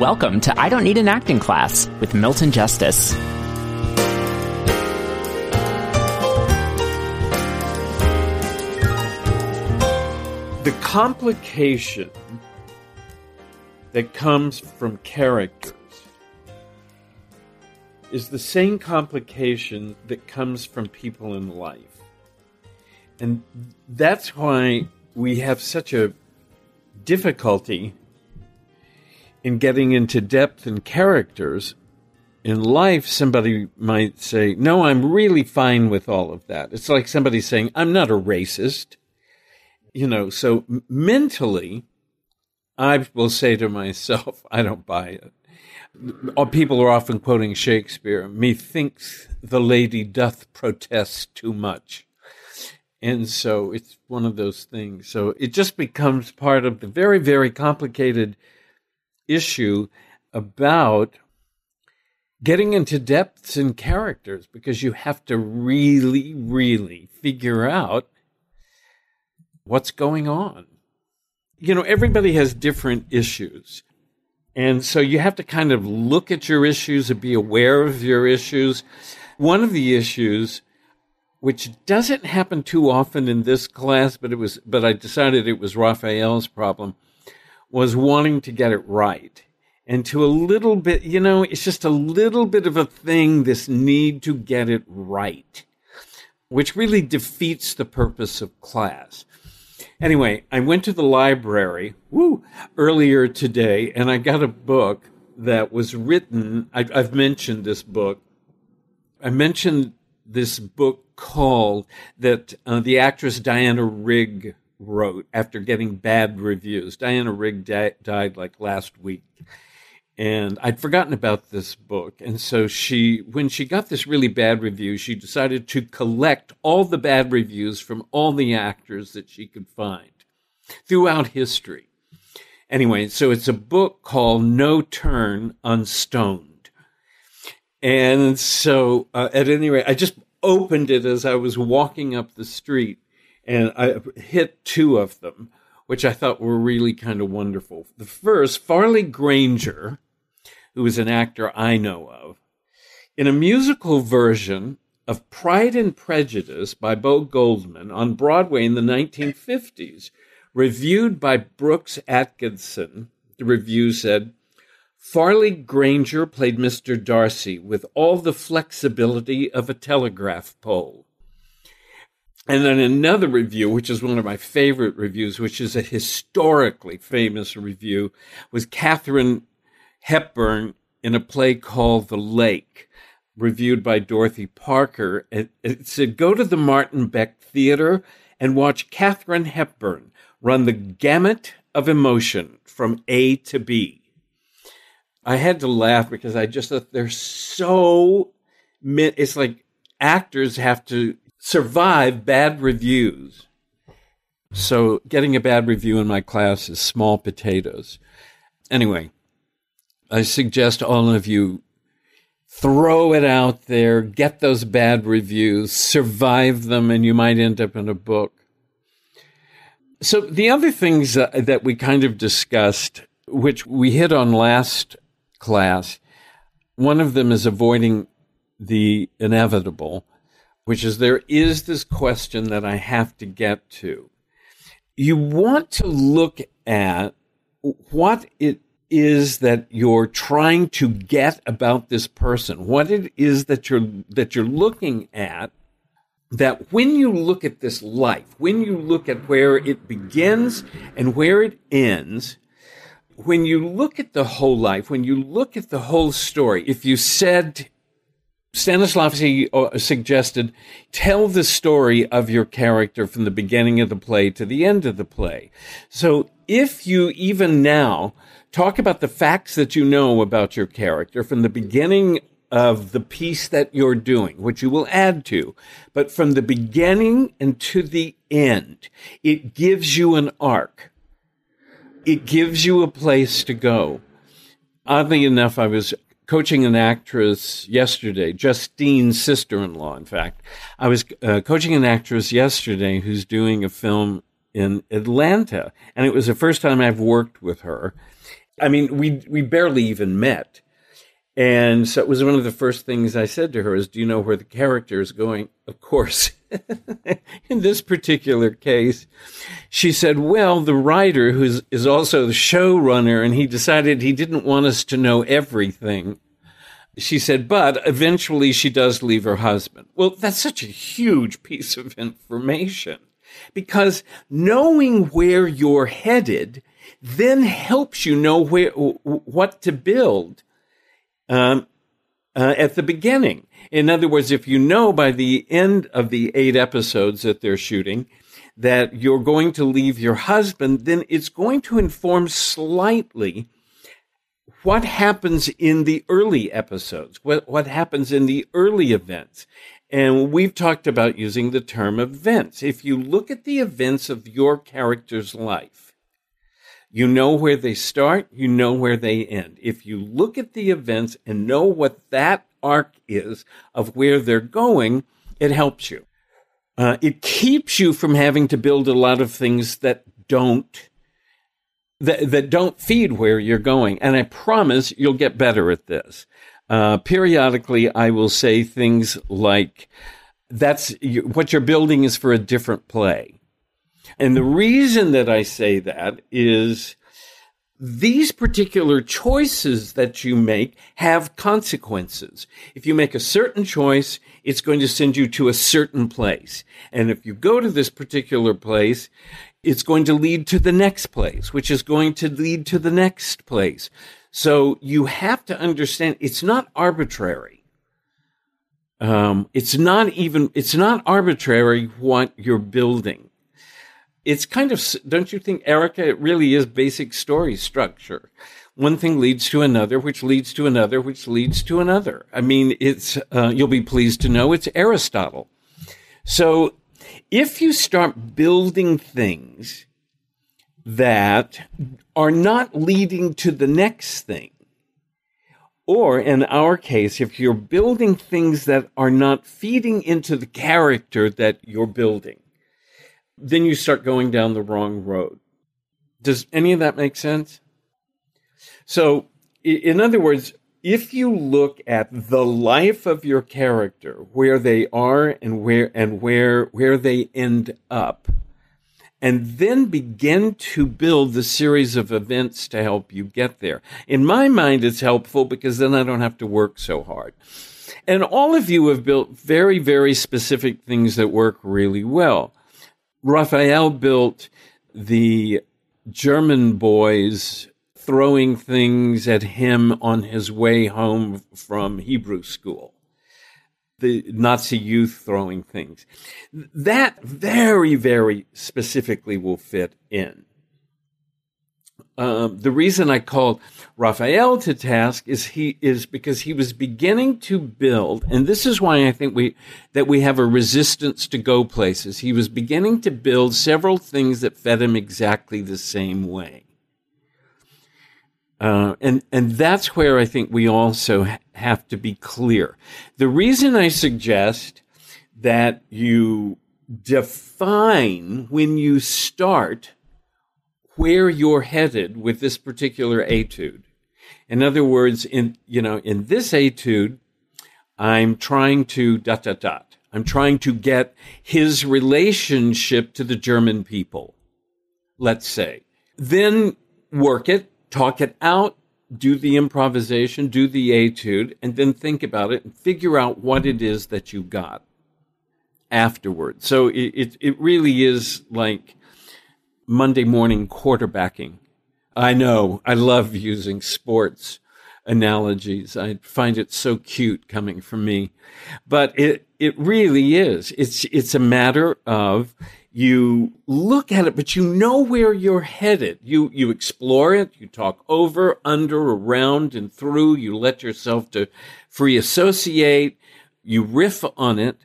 Welcome to I Don't Need an Acting Class with Milton Justice. The complication that comes from characters is the same complication that comes from people in life. And that's why we have such a difficulty in getting into depth and characters in life, somebody might say, No, I'm really fine with all of that. It's like somebody saying, I'm not a racist. You know, so mentally, I will say to myself, I don't buy it. People are often quoting Shakespeare, methinks the lady doth protest too much. And so it's one of those things. So it just becomes part of the very, very complicated issue about getting into depths in characters because you have to really, really figure out what's going on. You know, everybody has different issues. And so you have to kind of look at your issues and be aware of your issues. One of the issues, which doesn't happen too often in this class, but it was, but I decided it was Raphael's problem, was wanting to get it right. And to a little bit, you know, it's just a little bit of a thing, this need to get it right, which really defeats the purpose of class. Anyway, I went to the library woo, earlier today and I got a book that was written. I, I've mentioned this book. I mentioned this book called that uh, the actress Diana Rigg wrote after getting bad reviews. Diana Rigg di- died like last week. And I'd forgotten about this book. And so she, when she got this really bad review, she decided to collect all the bad reviews from all the actors that she could find throughout history. Anyway, so it's a book called No Turn Unstoned. And so, uh, at any rate, I just opened it as I was walking up the street and I hit two of them, which I thought were really kind of wonderful. The first, Farley Granger, who is an actor I know of, in a musical version of Pride and Prejudice by Bo Goldman on Broadway in the 1950s, reviewed by Brooks Atkinson. The review said, Farley Granger played Mr. Darcy with all the flexibility of a telegraph pole. And then another review, which is one of my favorite reviews, which is a historically famous review, was Katharine Hepburn in a play called The Lake, reviewed by Dorothy Parker. It, it said, Go to the Martin Beck Theater and watch Katharine Hepburn run the gamut of emotion from A to B. I had to laugh because I just thought they're so. It's like actors have to survive bad reviews. So getting a bad review in my class is small potatoes. Anyway, I suggest all of you throw it out there, get those bad reviews, survive them, and you might end up in a book. So the other things that we kind of discussed, which we hit on last class, one of them is avoiding the inevitable which is there is this question that I have to get to. You want to look at what it is that you're trying to get about this person, what it is that you're that you're looking at that when you look at this life, when you look at where it begins and where it ends, when you look at the whole life, when you look at the whole story, if you said Stanislavski uh, suggested tell the story of your character from the beginning of the play to the end of the play. So if you even now talk about the facts that you know about your character from the beginning of the piece that you're doing, which you will add to, but from the beginning and to the end, it gives you an arc. It gives you a place to go. Oddly enough, I was coaching an actress yesterday, Justine's sister in law, in fact. I was uh, coaching an actress yesterday who's doing a film in Atlanta, and it was the first time I've worked with her. I mean, we we barely even met. And so it was one of the first things I said to her is, do you know where the character is going? Of course. In this particular case, she said, well, the writer who is also the showrunner and he decided he didn't want us to know everything. She said, but eventually she does leave her husband. Well, that's such a huge piece of information because knowing where you're headed then helps you know where, what to build um, uh, at the beginning. In other words, if you know by the end of the eight episodes that they're shooting that you're going to leave your husband, then it's going to inform slightly what happens in the early episodes, what, what happens in the early events. And we've talked about using the term events. If you look at the events of your character's life, you know where they start, you know where they end. If you look at the events and know what that arc is of where they're going, it helps you. Uh, it keeps you from having to build a lot of things that don't that, that don't feed where you're going. And I promise you'll get better at this. Uh, periodically, I will say things like, "That's what you're building is for a different play." And the reason that I say that is these particular choices that you make have consequences. If you make a certain choice, it's going to send you to a certain place. And if you go to this particular place, it's going to lead to the next place, which is going to lead to the next place. So you have to understand it's not arbitrary. Um, it's not even, it's not arbitrary what you're building it's kind of, don't you think, Erica, it really is basic story structure. One thing leads to another, which leads to another, which leads to another. I mean, it's, uh, you'll be pleased to know it's Aristotle. So if you start building things that are not leading to the next thing, or in our case, if you're building things that are not feeding into the character that you're building, then you start going down the wrong road. Does any of that make sense? So, in other words, if you look at the life of your character, where they are and where and where where they end up, and then begin to build the series of events to help you get there. In my mind, it's helpful because then I don't have to work so hard. And all of you have built very, very specific things that work really well. Raphael built the German boys throwing things at him on his way home from Hebrew school. The Nazi youth throwing things. That very, very specifically will fit in. Um, the reason I called Raphael to task is he is because he was beginning to build, and this is why I think we that we have a resistance to go places. He was beginning to build several things that fed him exactly the same way, uh, and and that's where I think we also have to be clear. The reason I suggest that you define when you start where you're headed with this particular etude. In other words, in you know, in this etude, I'm trying to dot dot dot. I'm trying to get his relationship to the German people, let's say. Then work it, talk it out, do the improvisation, do the etude, and then think about it and figure out what it is that you got afterwards. So it, it, it really is like Monday morning quarterbacking. I know I love using sports analogies. I find it so cute coming from me, but it it really is. It's it's a matter of you look at it, but you know where you're headed. You you explore it. You talk over, under, around, and through. You let yourself to free associate. You riff on it,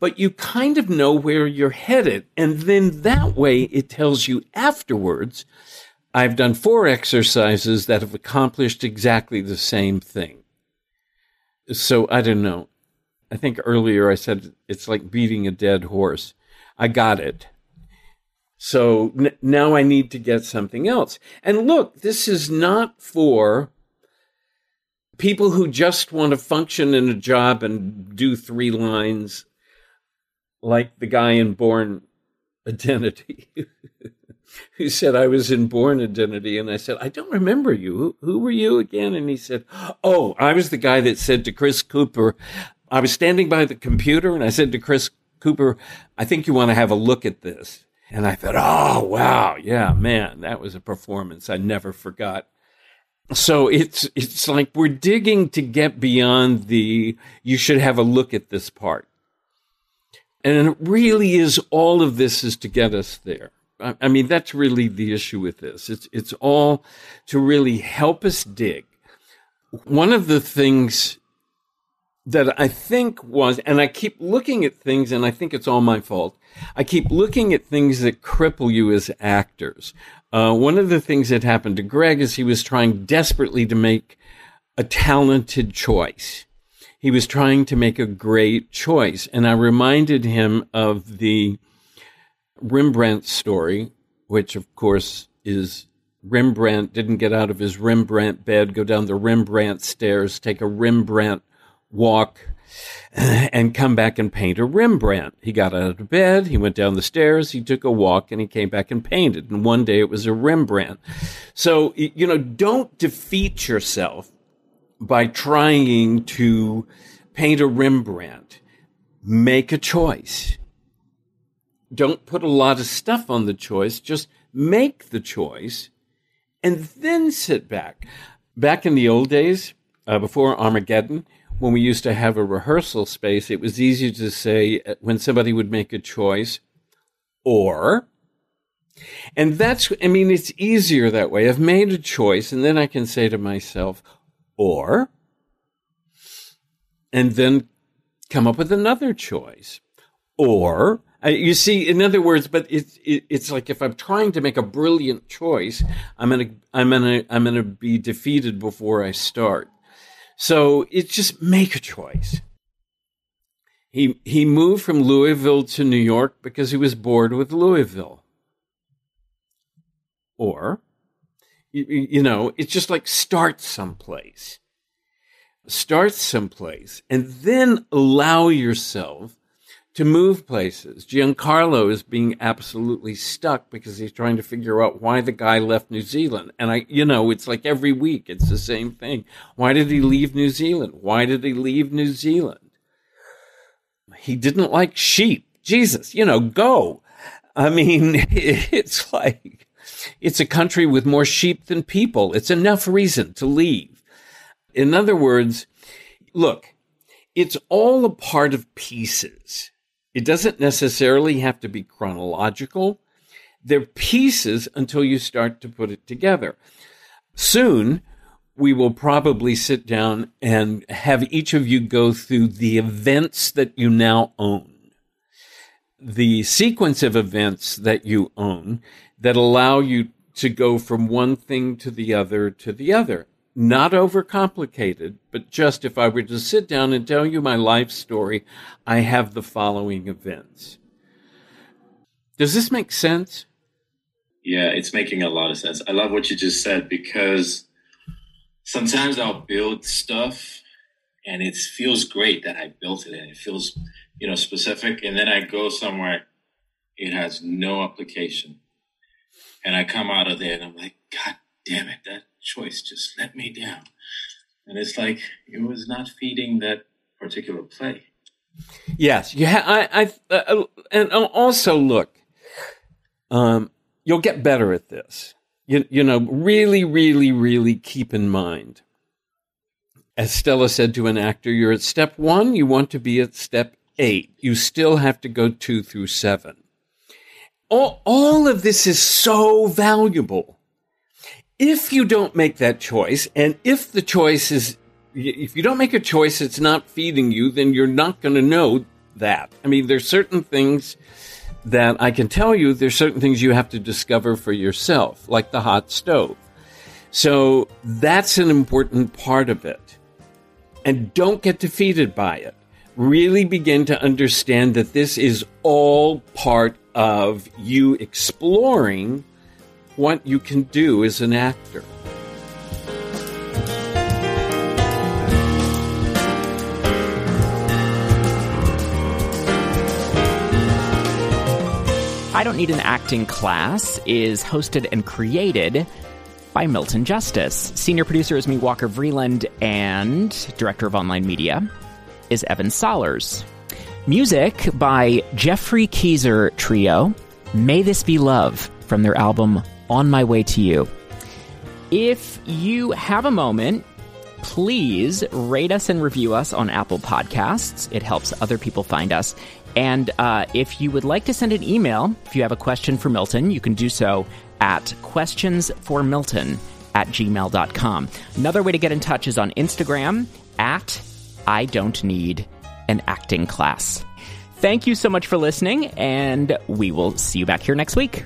but you kind of know where you're headed. And then that way it tells you afterwards, I've done four exercises that have accomplished exactly the same thing. So I don't know. I think earlier I said it's like beating a dead horse. I got it. So n- now I need to get something else. And look, this is not for people who just want to function in a job and do three lines like the guy in Bourne Identity who said I was in Bourne Identity. And I said, I don't remember you. Who, who were you again? And he said, Oh, I was the guy that said to Chris Cooper, I was standing by the computer and I said to Chris Cooper, I think you want to have a look at this. And I thought, oh, wow. Yeah, man, that was a performance I never forgot. So it's, it's like we're digging to get beyond the, you should have a look at this part. And it really is all of this is to get us there. I mean, that's really the issue with this. It's, it's all to really help us dig. One of the things that I think was, and I keep looking at things, and I think it's all my fault. I keep looking at things that cripple you as actors. Uh, one of the things that happened to Greg is he was trying desperately to make a talented choice. He was trying to make a great choice. And I reminded him of the Rembrandt story, which of course is Rembrandt didn't get out of his Rembrandt bed, go down the Rembrandt stairs, take a Rembrandt walk, and come back and paint a Rembrandt. He got out of bed, he went down the stairs, he took a walk, and he came back and painted. And one day it was a Rembrandt. So, you know, don't defeat yourself by trying to paint a Rembrandt. Make a choice. Don't put a lot of stuff on the choice, just make the choice and then sit back. Back in the old days, uh, before Armageddon, when we used to have a rehearsal space, it was easy to say uh, when somebody would make a choice, or, and that's, I mean, it's easier that way. I've made a choice, and then I can say to myself, or, and then come up with another choice, or, you see, in other words, but it's it, it's like if I'm trying to make a brilliant choice, I'm gonna I'm gonna I'm gonna be defeated before I start. So it's just make a choice. He, he moved from Louisville to New York because he was bored with Louisville. Or, you, you know, it's just like start someplace. Start someplace and then allow yourself to move places. Giancarlo is being absolutely stuck because he's trying to figure out why the guy left New Zealand. And I, you know, it's like every week it's the same thing. Why did he leave New Zealand? Why did he leave New Zealand? He didn't like sheep. Jesus, you know, go. I mean, it's like, it's a country with more sheep than people. It's enough reason to leave. In other words, look, it's all a part of pieces. It doesn't necessarily have to be chronological. They're pieces until you start to put it together. Soon, we will probably sit down and have each of you go through the events that you now own, the sequence of events that you own that allow you to go from one thing to the other to the other not overcomplicated, but just if I were to sit down and tell you my life story, I have the following events. Does this make sense? Yeah, it's making a lot of sense. I love what you just said because sometimes I'll build stuff and it feels great that I built it and it feels, you know, specific. And then I go somewhere, it has no application. And I come out of there and I'm like, God damn it, that choice just let me down. And it's like it was not feeding that particular play. Yes, yeah. I, I, uh, and also look, um, you'll get better at this. You, you know, really, really, really keep in mind. As Stella said to an actor, you're at step one. You want to be at step eight. You still have to go two through seven. All, all of this is so valuable if you don't make that choice, and if the choice is, if you don't make a choice, it's not feeding you, then you're not going to know that. I mean, there's certain things that I can tell you, there's certain things you have to discover for yourself, like the hot stove. So that's an important part of it. And don't get defeated by it. Really begin to understand that this is all part of you exploring what you can do as an actor. I Don't Need an Acting Class is hosted and created by Milton Justice. Senior producer is me, Walker Vreeland, and director of online media is Evan Solers. Music by Geoffrey Keezer Trio, May This Be Love, from their album On My Way to You. If you have a moment, please rate us and review us on Apple Podcasts. It helps other people find us. And uh, if you would like to send an email, if you have a question for Milton, you can do so at questionsformilton at gmail.com. Another way to get in touch is on Instagram at I don't need an acting class. Thank you so much for listening, and we will see you back here next week.